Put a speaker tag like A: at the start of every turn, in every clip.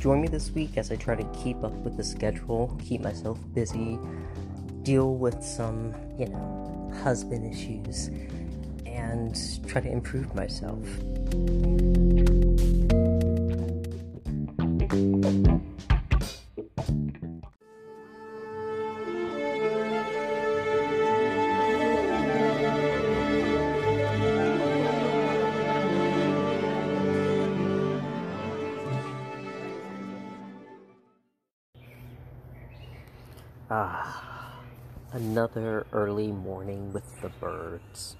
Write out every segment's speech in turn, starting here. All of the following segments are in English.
A: join me this week as I try to keep up with the schedule, keep myself busy, deal with some, you know, husband issues, and try to improve myself. Ah, another early morning with the birds.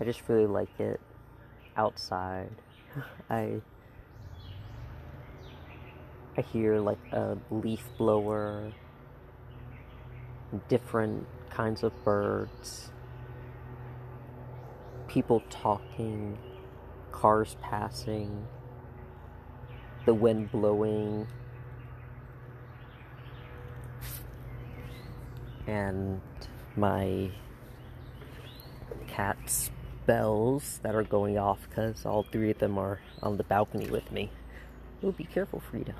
A: I just really like it outside. I I hear like a leaf blower, different kinds of birds, people talking, cars passing the wind blowing, and my cat's bells that are going off because all three of them are on the balcony with me. Oh, be careful, Frida.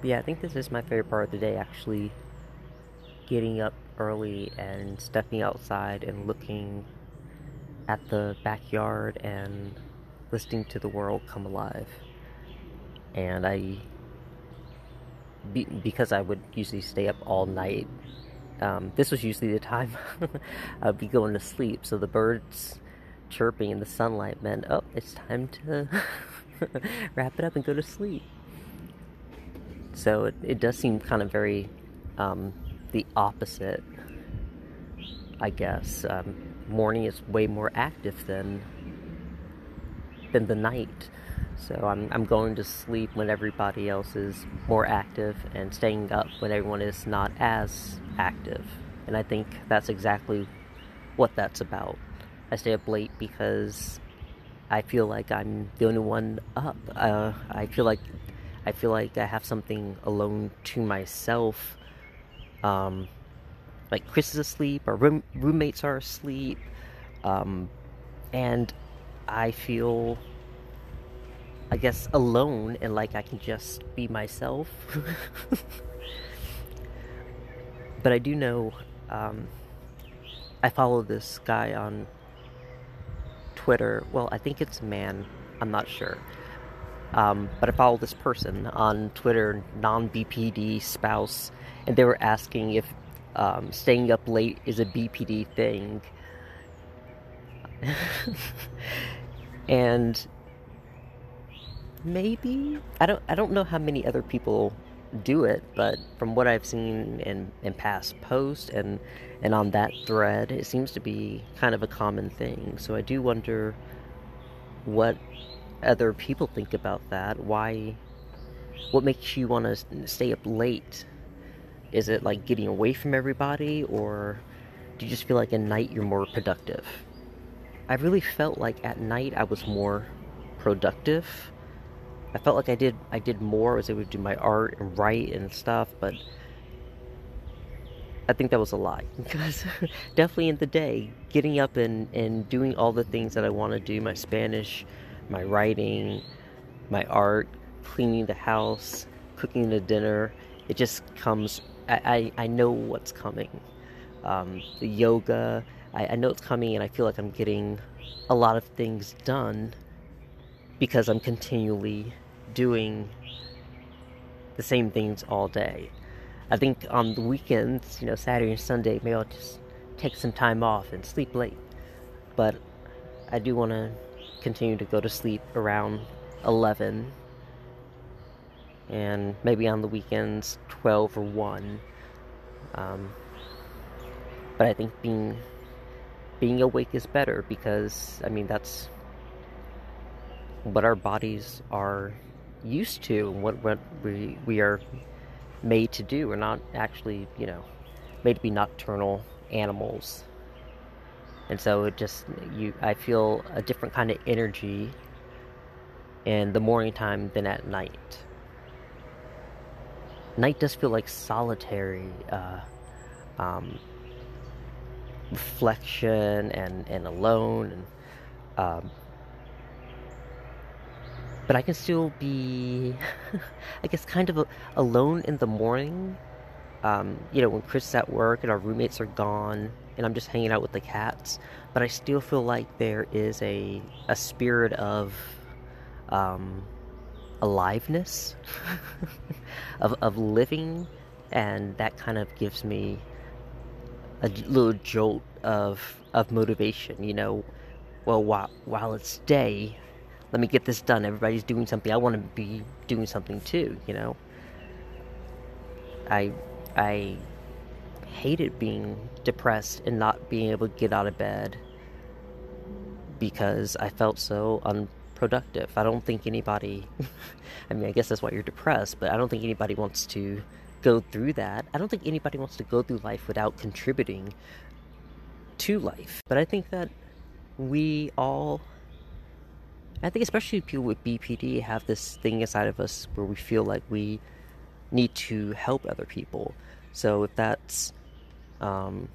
A: Yeah, I think this is my favorite part of the day actually getting up early and stepping outside and looking at the backyard and listening to the world come alive. And I, be, because I would usually stay up all night, um, this was usually the time I'd be going to sleep. So the birds chirping in the sunlight meant, oh, it's time to wrap it up and go to sleep. So it, it does seem kind of very um, the opposite, I guess. Um, morning is way more active than than the night. So I'm I'm going to sleep when everybody else is more active and staying up when everyone is not as active. And I think that's exactly what that's about. I stay up late because I feel like I'm the only one up. Uh, I feel like I feel like I have something alone to myself um, like Chris is asleep, our room, roommates are asleep, um, and I feel, I guess, alone and like I can just be myself. but I do know, um, I follow this guy on Twitter. Well, I think it's a man. I'm not sure. Um, but I follow this person on Twitter, non BPD spouse, and they were asking if um, staying up late is a BPD thing. and maybe I don't I don't know how many other people do it, but from what I've seen in, in past posts and and on that thread, it seems to be kind of a common thing. So I do wonder what other people think about that. Why? What makes you want to stay up late? Is it like getting away from everybody, or do you just feel like at night you're more productive? I really felt like at night I was more productive. I felt like I did I did more. I was able to do my art and write and stuff, but I think that was a lie because definitely in the day, getting up and, and doing all the things that I want to do, my Spanish, my writing, my art, cleaning the house, cooking the dinner, it just comes I, I, I know what's coming. Um, the yoga, I, I know it's coming, and I feel like I'm getting a lot of things done because I'm continually doing the same things all day. I think on the weekends, you know, Saturday and Sunday, maybe I'll just take some time off and sleep late. But I do want to continue to go to sleep around 11 and maybe on the weekends 12 or 1 um, but i think being being awake is better because i mean that's what our bodies are used to what what we we are made to do. We're not actually you know made to be nocturnal animals and so it just you i feel a different kind of energy in the morning time than at night. Night does feel like solitary uh, um, reflection and, and alone and um, but I can still be I guess kind of a, alone in the morning. Um, you know when Chris is at work and our roommates are gone and I'm just hanging out with the cats but I still feel like there is a a spirit of um, aliveness of, of living and that kind of gives me a little jolt of of motivation you know? Well while while it's day let me get this done. Everybody's doing something. I want to be doing something too you know? I i hated being depressed and not being able to get out of bed because i felt so unproductive. I don't think anybody, I mean, I guess that's why you're depressed, but I don't think anybody wants to go through that. I don't think anybody wants to go through life without contributing to life. But I think that we all, I think especially people with BPD, have this thing inside of us where we feel like we need to help other people. So if that's um,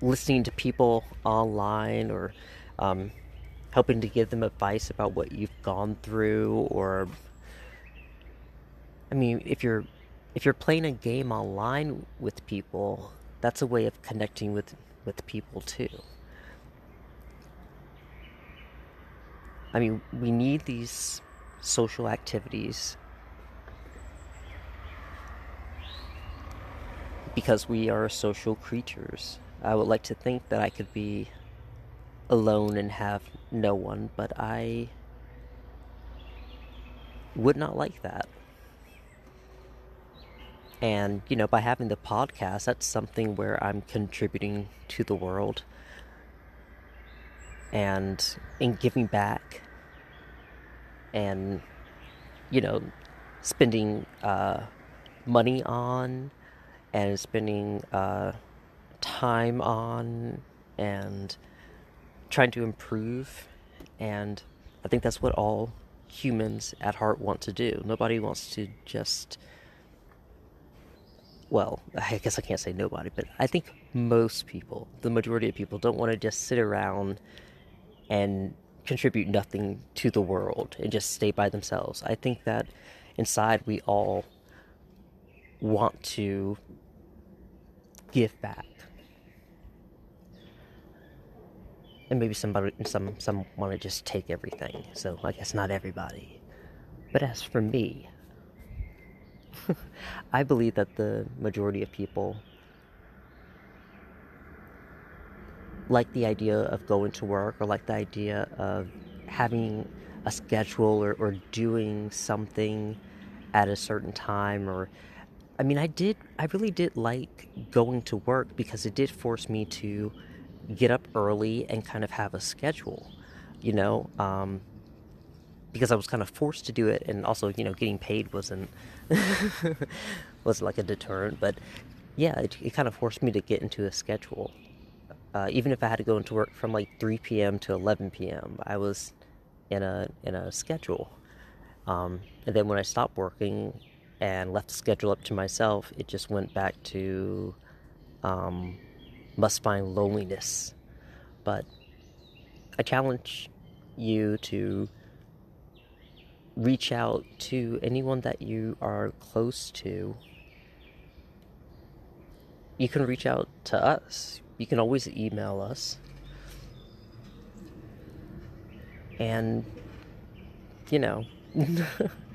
A: listening to people online or um, helping to give them advice about what you've gone through or I mean if you're if you're playing a game online with people that's a way of connecting with with people too. I mean we need these social activities because we are social creatures I would like to think that I could be alone and have no one, but I would not like that. And, you know, by having the podcast, that's something where I'm contributing to the world and in giving back and, you know, spending uh, money on and spending uh, time on and trying to improve, and I think that's what all humans at heart want to do. Nobody wants to just. Well, I guess I can't say nobody, but I think most people, the majority of people, don't want to just sit around and contribute nothing to the world and just stay by themselves. I think that inside we all want to give back. And maybe somebody some some want to just take everything. So i guess not everybody. But as for me i believe that the majority of people like the idea of going to work or like the idea of having a schedule or, or doing something at a certain time or i mean i did i really did like going to work because it did force me to get up early and kind of have a schedule, you know, um, because I was kind of forced to do it, and also, you know, getting paid wasn't was like a deterrent, but yeah, it, it, kind of forced me to get into a schedule. Uh, even if I had to go into work from like 3 p.m. to 11 p.m., I was in a in a schedule. Um, and then when I stopped working and left the schedule up to myself, it just went back to um, must find loneliness. But I challenge you to reach out to anyone that you are close to. You can reach out to us. You can always email us. And, you know,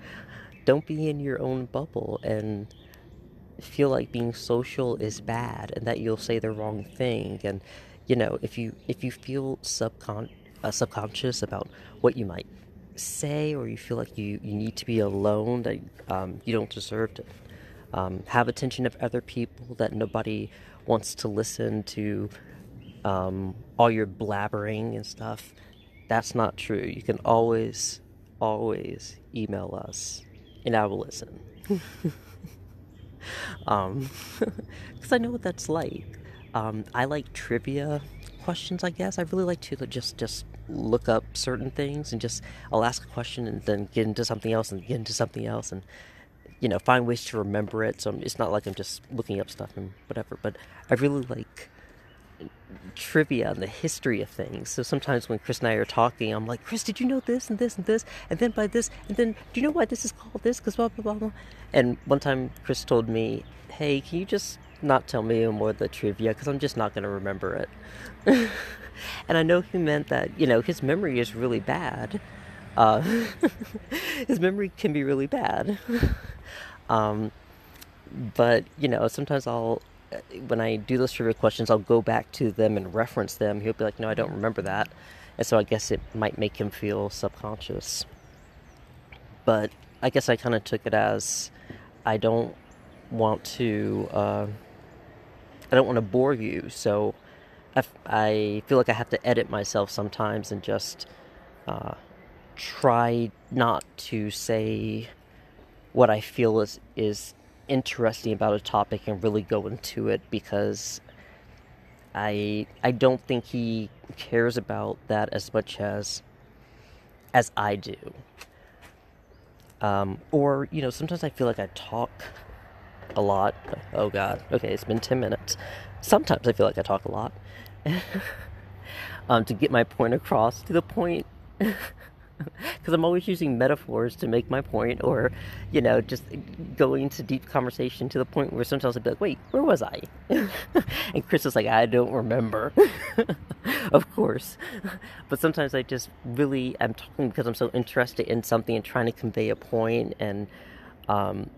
A: don't be in your own bubble and feel like being social is bad and that you'll say the wrong thing. And you know if you if you feel subcon uh, subconscious about what you might say or you feel like you, you need to be alone that um, you don't deserve to um, have attention of other people that nobody wants to listen to um, all your blabbering and stuff that's not true. You can always always email us and i will listen um, because I know what that's like. Um, I like trivia questions. I guess I really like to just just look up certain things and just I'll ask a question and then get into something else and get into something else and you know, find ways to remember it. So it's not like I'm just looking up stuff and whatever. But I really like trivia and the history of things. So sometimes when Chris and I are talking, I'm like, Chris, did you know this and this and this? And then by this, and then do you know why this is called this? Because blah, blah, blah, blah. And one time Chris told me, hey, can you just not tell me more of the trivia? Because I'm just not going to remember it. and I know he meant that, you know, his memory is really bad. Uh, his memory can be really bad. um, but, you know, sometimes I'll when I do those trivia questions, I'll go back to them and reference them. He'll be like, "No, I don't remember that," and so I guess it might make him feel subconscious. But I guess I kind of took it as I don't want to. Uh, I don't want to bore you, so I, I feel like I have to edit myself sometimes and just uh, try not to say what I feel is is interesting about a topic and really go into it because I I don't think he cares about that as much as as I do. Um, or you know, sometimes I feel like I talk a lot. Oh God, okay, it's been ten minutes. Sometimes I feel like I talk a lot um, to get my point across to the point because I'm always using metaphors to make my point, or you know, just going into deep conversation to the point where sometimes I'd be like, "Wait, where was I?" and Chris is like, "I don't remember." of course, but sometimes I just really am talking because I'm so interested in something and trying to convey a point, and um,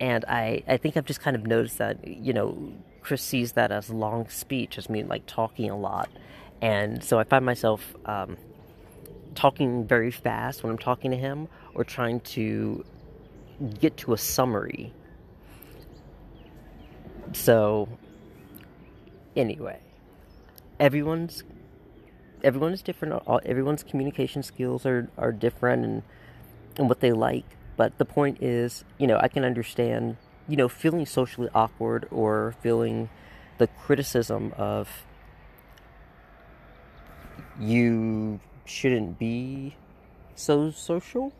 A: and I I think I've just kind of noticed that you know Chris sees that as long speech as me like talking a lot, and so I find myself. Um, talking very fast when I'm talking to him or trying to get to a summary. So anyway, everyone's everyone is different. Everyone's communication skills are, are different and and what they like. But the point is, you know, I can understand, you know, feeling socially awkward or feeling the criticism of you shouldn't be so social.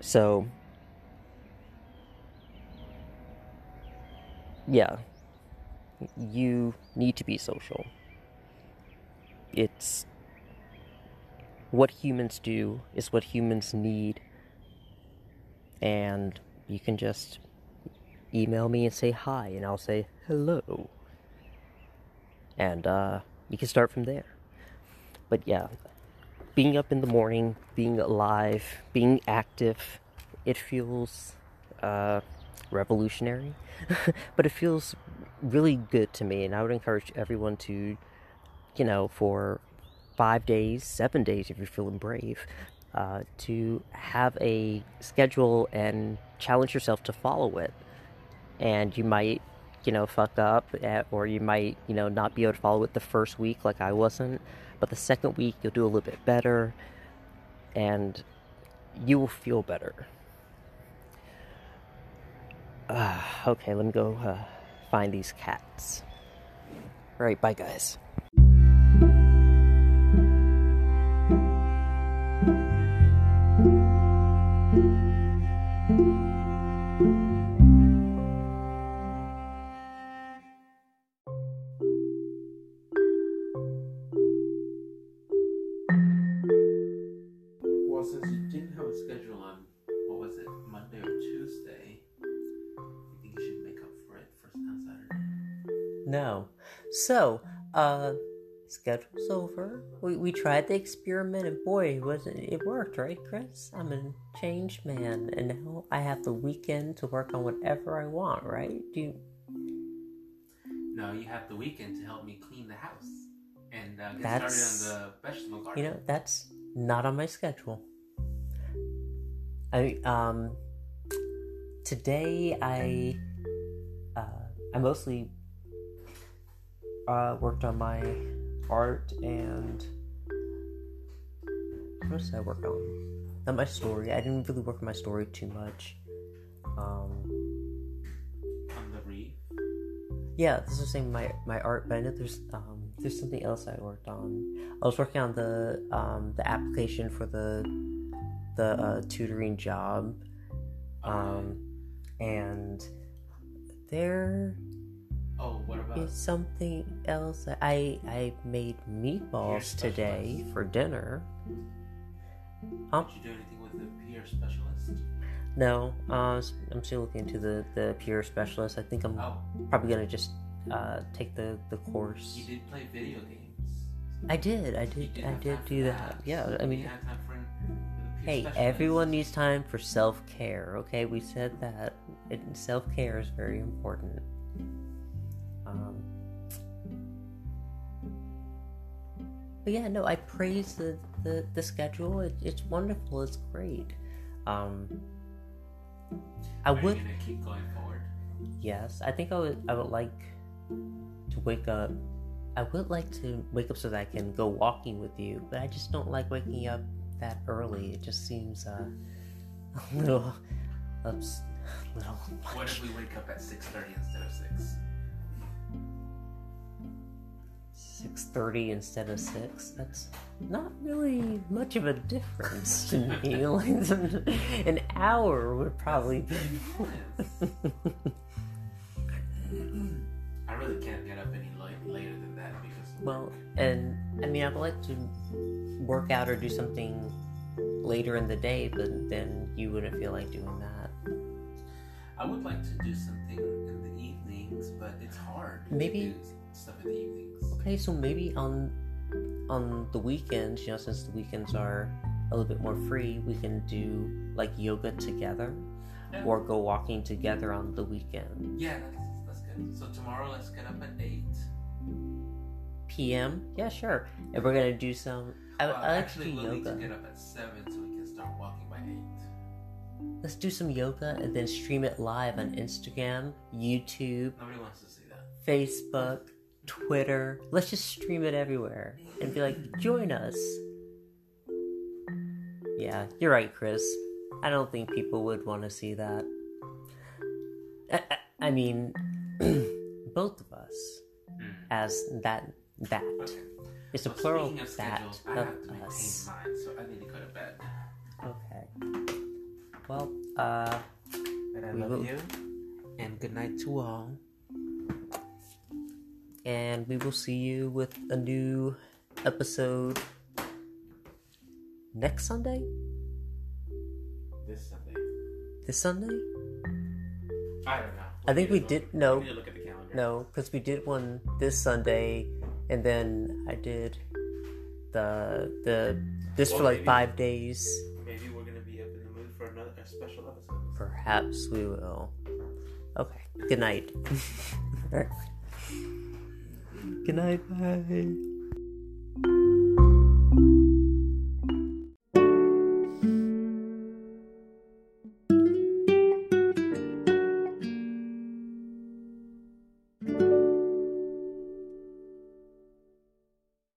A: So, yeah, you need to be social. It's what humans do, is what humans need, and you can just email me and say hi, and I'll say hello. And, uh, you can start from there. But yeah, being up in the morning, being alive, being active, it feels uh, revolutionary, but it feels really good to me. And I would encourage everyone to, you know, for five days, seven days, if you're feeling brave, uh, to have a schedule and challenge yourself to follow it. And you might you know, fuck up, at, or you might, you know, not be able to follow it the first week like I wasn't. But the second week, you'll do a little bit better, and you will feel better. Uh, okay, let me go uh, find these cats. All right, bye, guys. So, uh, schedule's over. We, we tried the experiment and boy, was it, it worked, right, Chris? I'm a changed man and now I have the weekend to work on whatever I want, right? Do you...
B: No, you have the weekend to help me clean the house and uh, get that's, started on the vegetable garden.
A: You know, that's not on my schedule. I, um, today I, uh, I mostly uh, worked on my art and what else did I work on? Not my story. I didn't really work on my story too much. Um,
B: on the reef.
A: Yeah, this is saying my my art, but I know there's um there's something else I worked on. I was working on the um the application for the the uh, tutoring job, um, and there
B: Oh, what about?
A: is something else. I I made meatballs today for dinner. Huh?
B: Did you do anything with the peer specialist?
A: No, uh, I'm still looking into the the peer specialist. I think I'm
B: Oh,
A: probably gonna just uh, take the the course.
B: you did play video games.
A: I did, I did,
B: did
A: I did do that. Yeah, I mean,
B: had time for an- the peer
A: hey,
B: specialist.
A: everyone needs time for self care. Okay, we said that. Self care is very important. Um, but yeah, no, I praise the the, the schedule. It, it's wonderful. It's great. Um, I
B: Are
A: would.
B: keep going forward?
A: Yes, I think I would. I would like to wake up. I would like to wake up so that I can go walking with you, but I just don't like waking up that early. It just seems uh, a little, ups, little
B: What if we wake up at six thirty instead of six?
A: Six thirty instead of six. That's not really much of a difference to me. like an hour would probably be.
B: I really can't get up any la- later than that because
A: Well, and I mean, I would like to work out or do something later in the day, but then you wouldn't feel like doing that.
B: I would like to do something in the evenings, but it's hard.
A: Maybe-
B: stuff in the evenings.
A: Okay, so maybe on on the weekends, you know, since the weekends are a little bit more free, we can do like yoga together
B: Yeah.
A: or go walking together on the weekend.
B: Yeah, that's, that's good. So tomorrow, let's get up at eight.
A: PM? Yeah, sure. And we're gonna do some. I,
B: Well,
A: I like to
B: actually,
A: do
B: we'll need to get up at seven so we can start walking by eight.
A: Let's do some yoga and then stream it live on Instagram, YouTube,
B: Nobody wants to see that.
A: Facebook, Twitter. Let's just stream it everywhere and be like, join us. Yeah, you're right, Chris. I don't think people would want to see that. I, I, I mean, both of us
B: Mm.
A: as that that.
B: Okay.
A: It's a
B: So
A: plural
B: of
A: that
B: schedules, I
A: of
B: have to
A: us.
B: mine, so I need to go to bed.
A: Okay. Well, uh,
B: But I
A: We
B: love
A: will-
B: you, and good night to all.
A: And we will see you with a new episode next Sunday.
B: This Sunday.
A: This Sunday?
B: I don't know.
A: I think we did- no.
B: We need to look at the calendar.
A: No, because we did one this Sunday, and then I did the the this for like
B: maybe-
A: five days.
B: Maybe we're gonna be up in the mood for another a special episode.
A: Perhaps we will. Okay. Good night. Good night. Bye.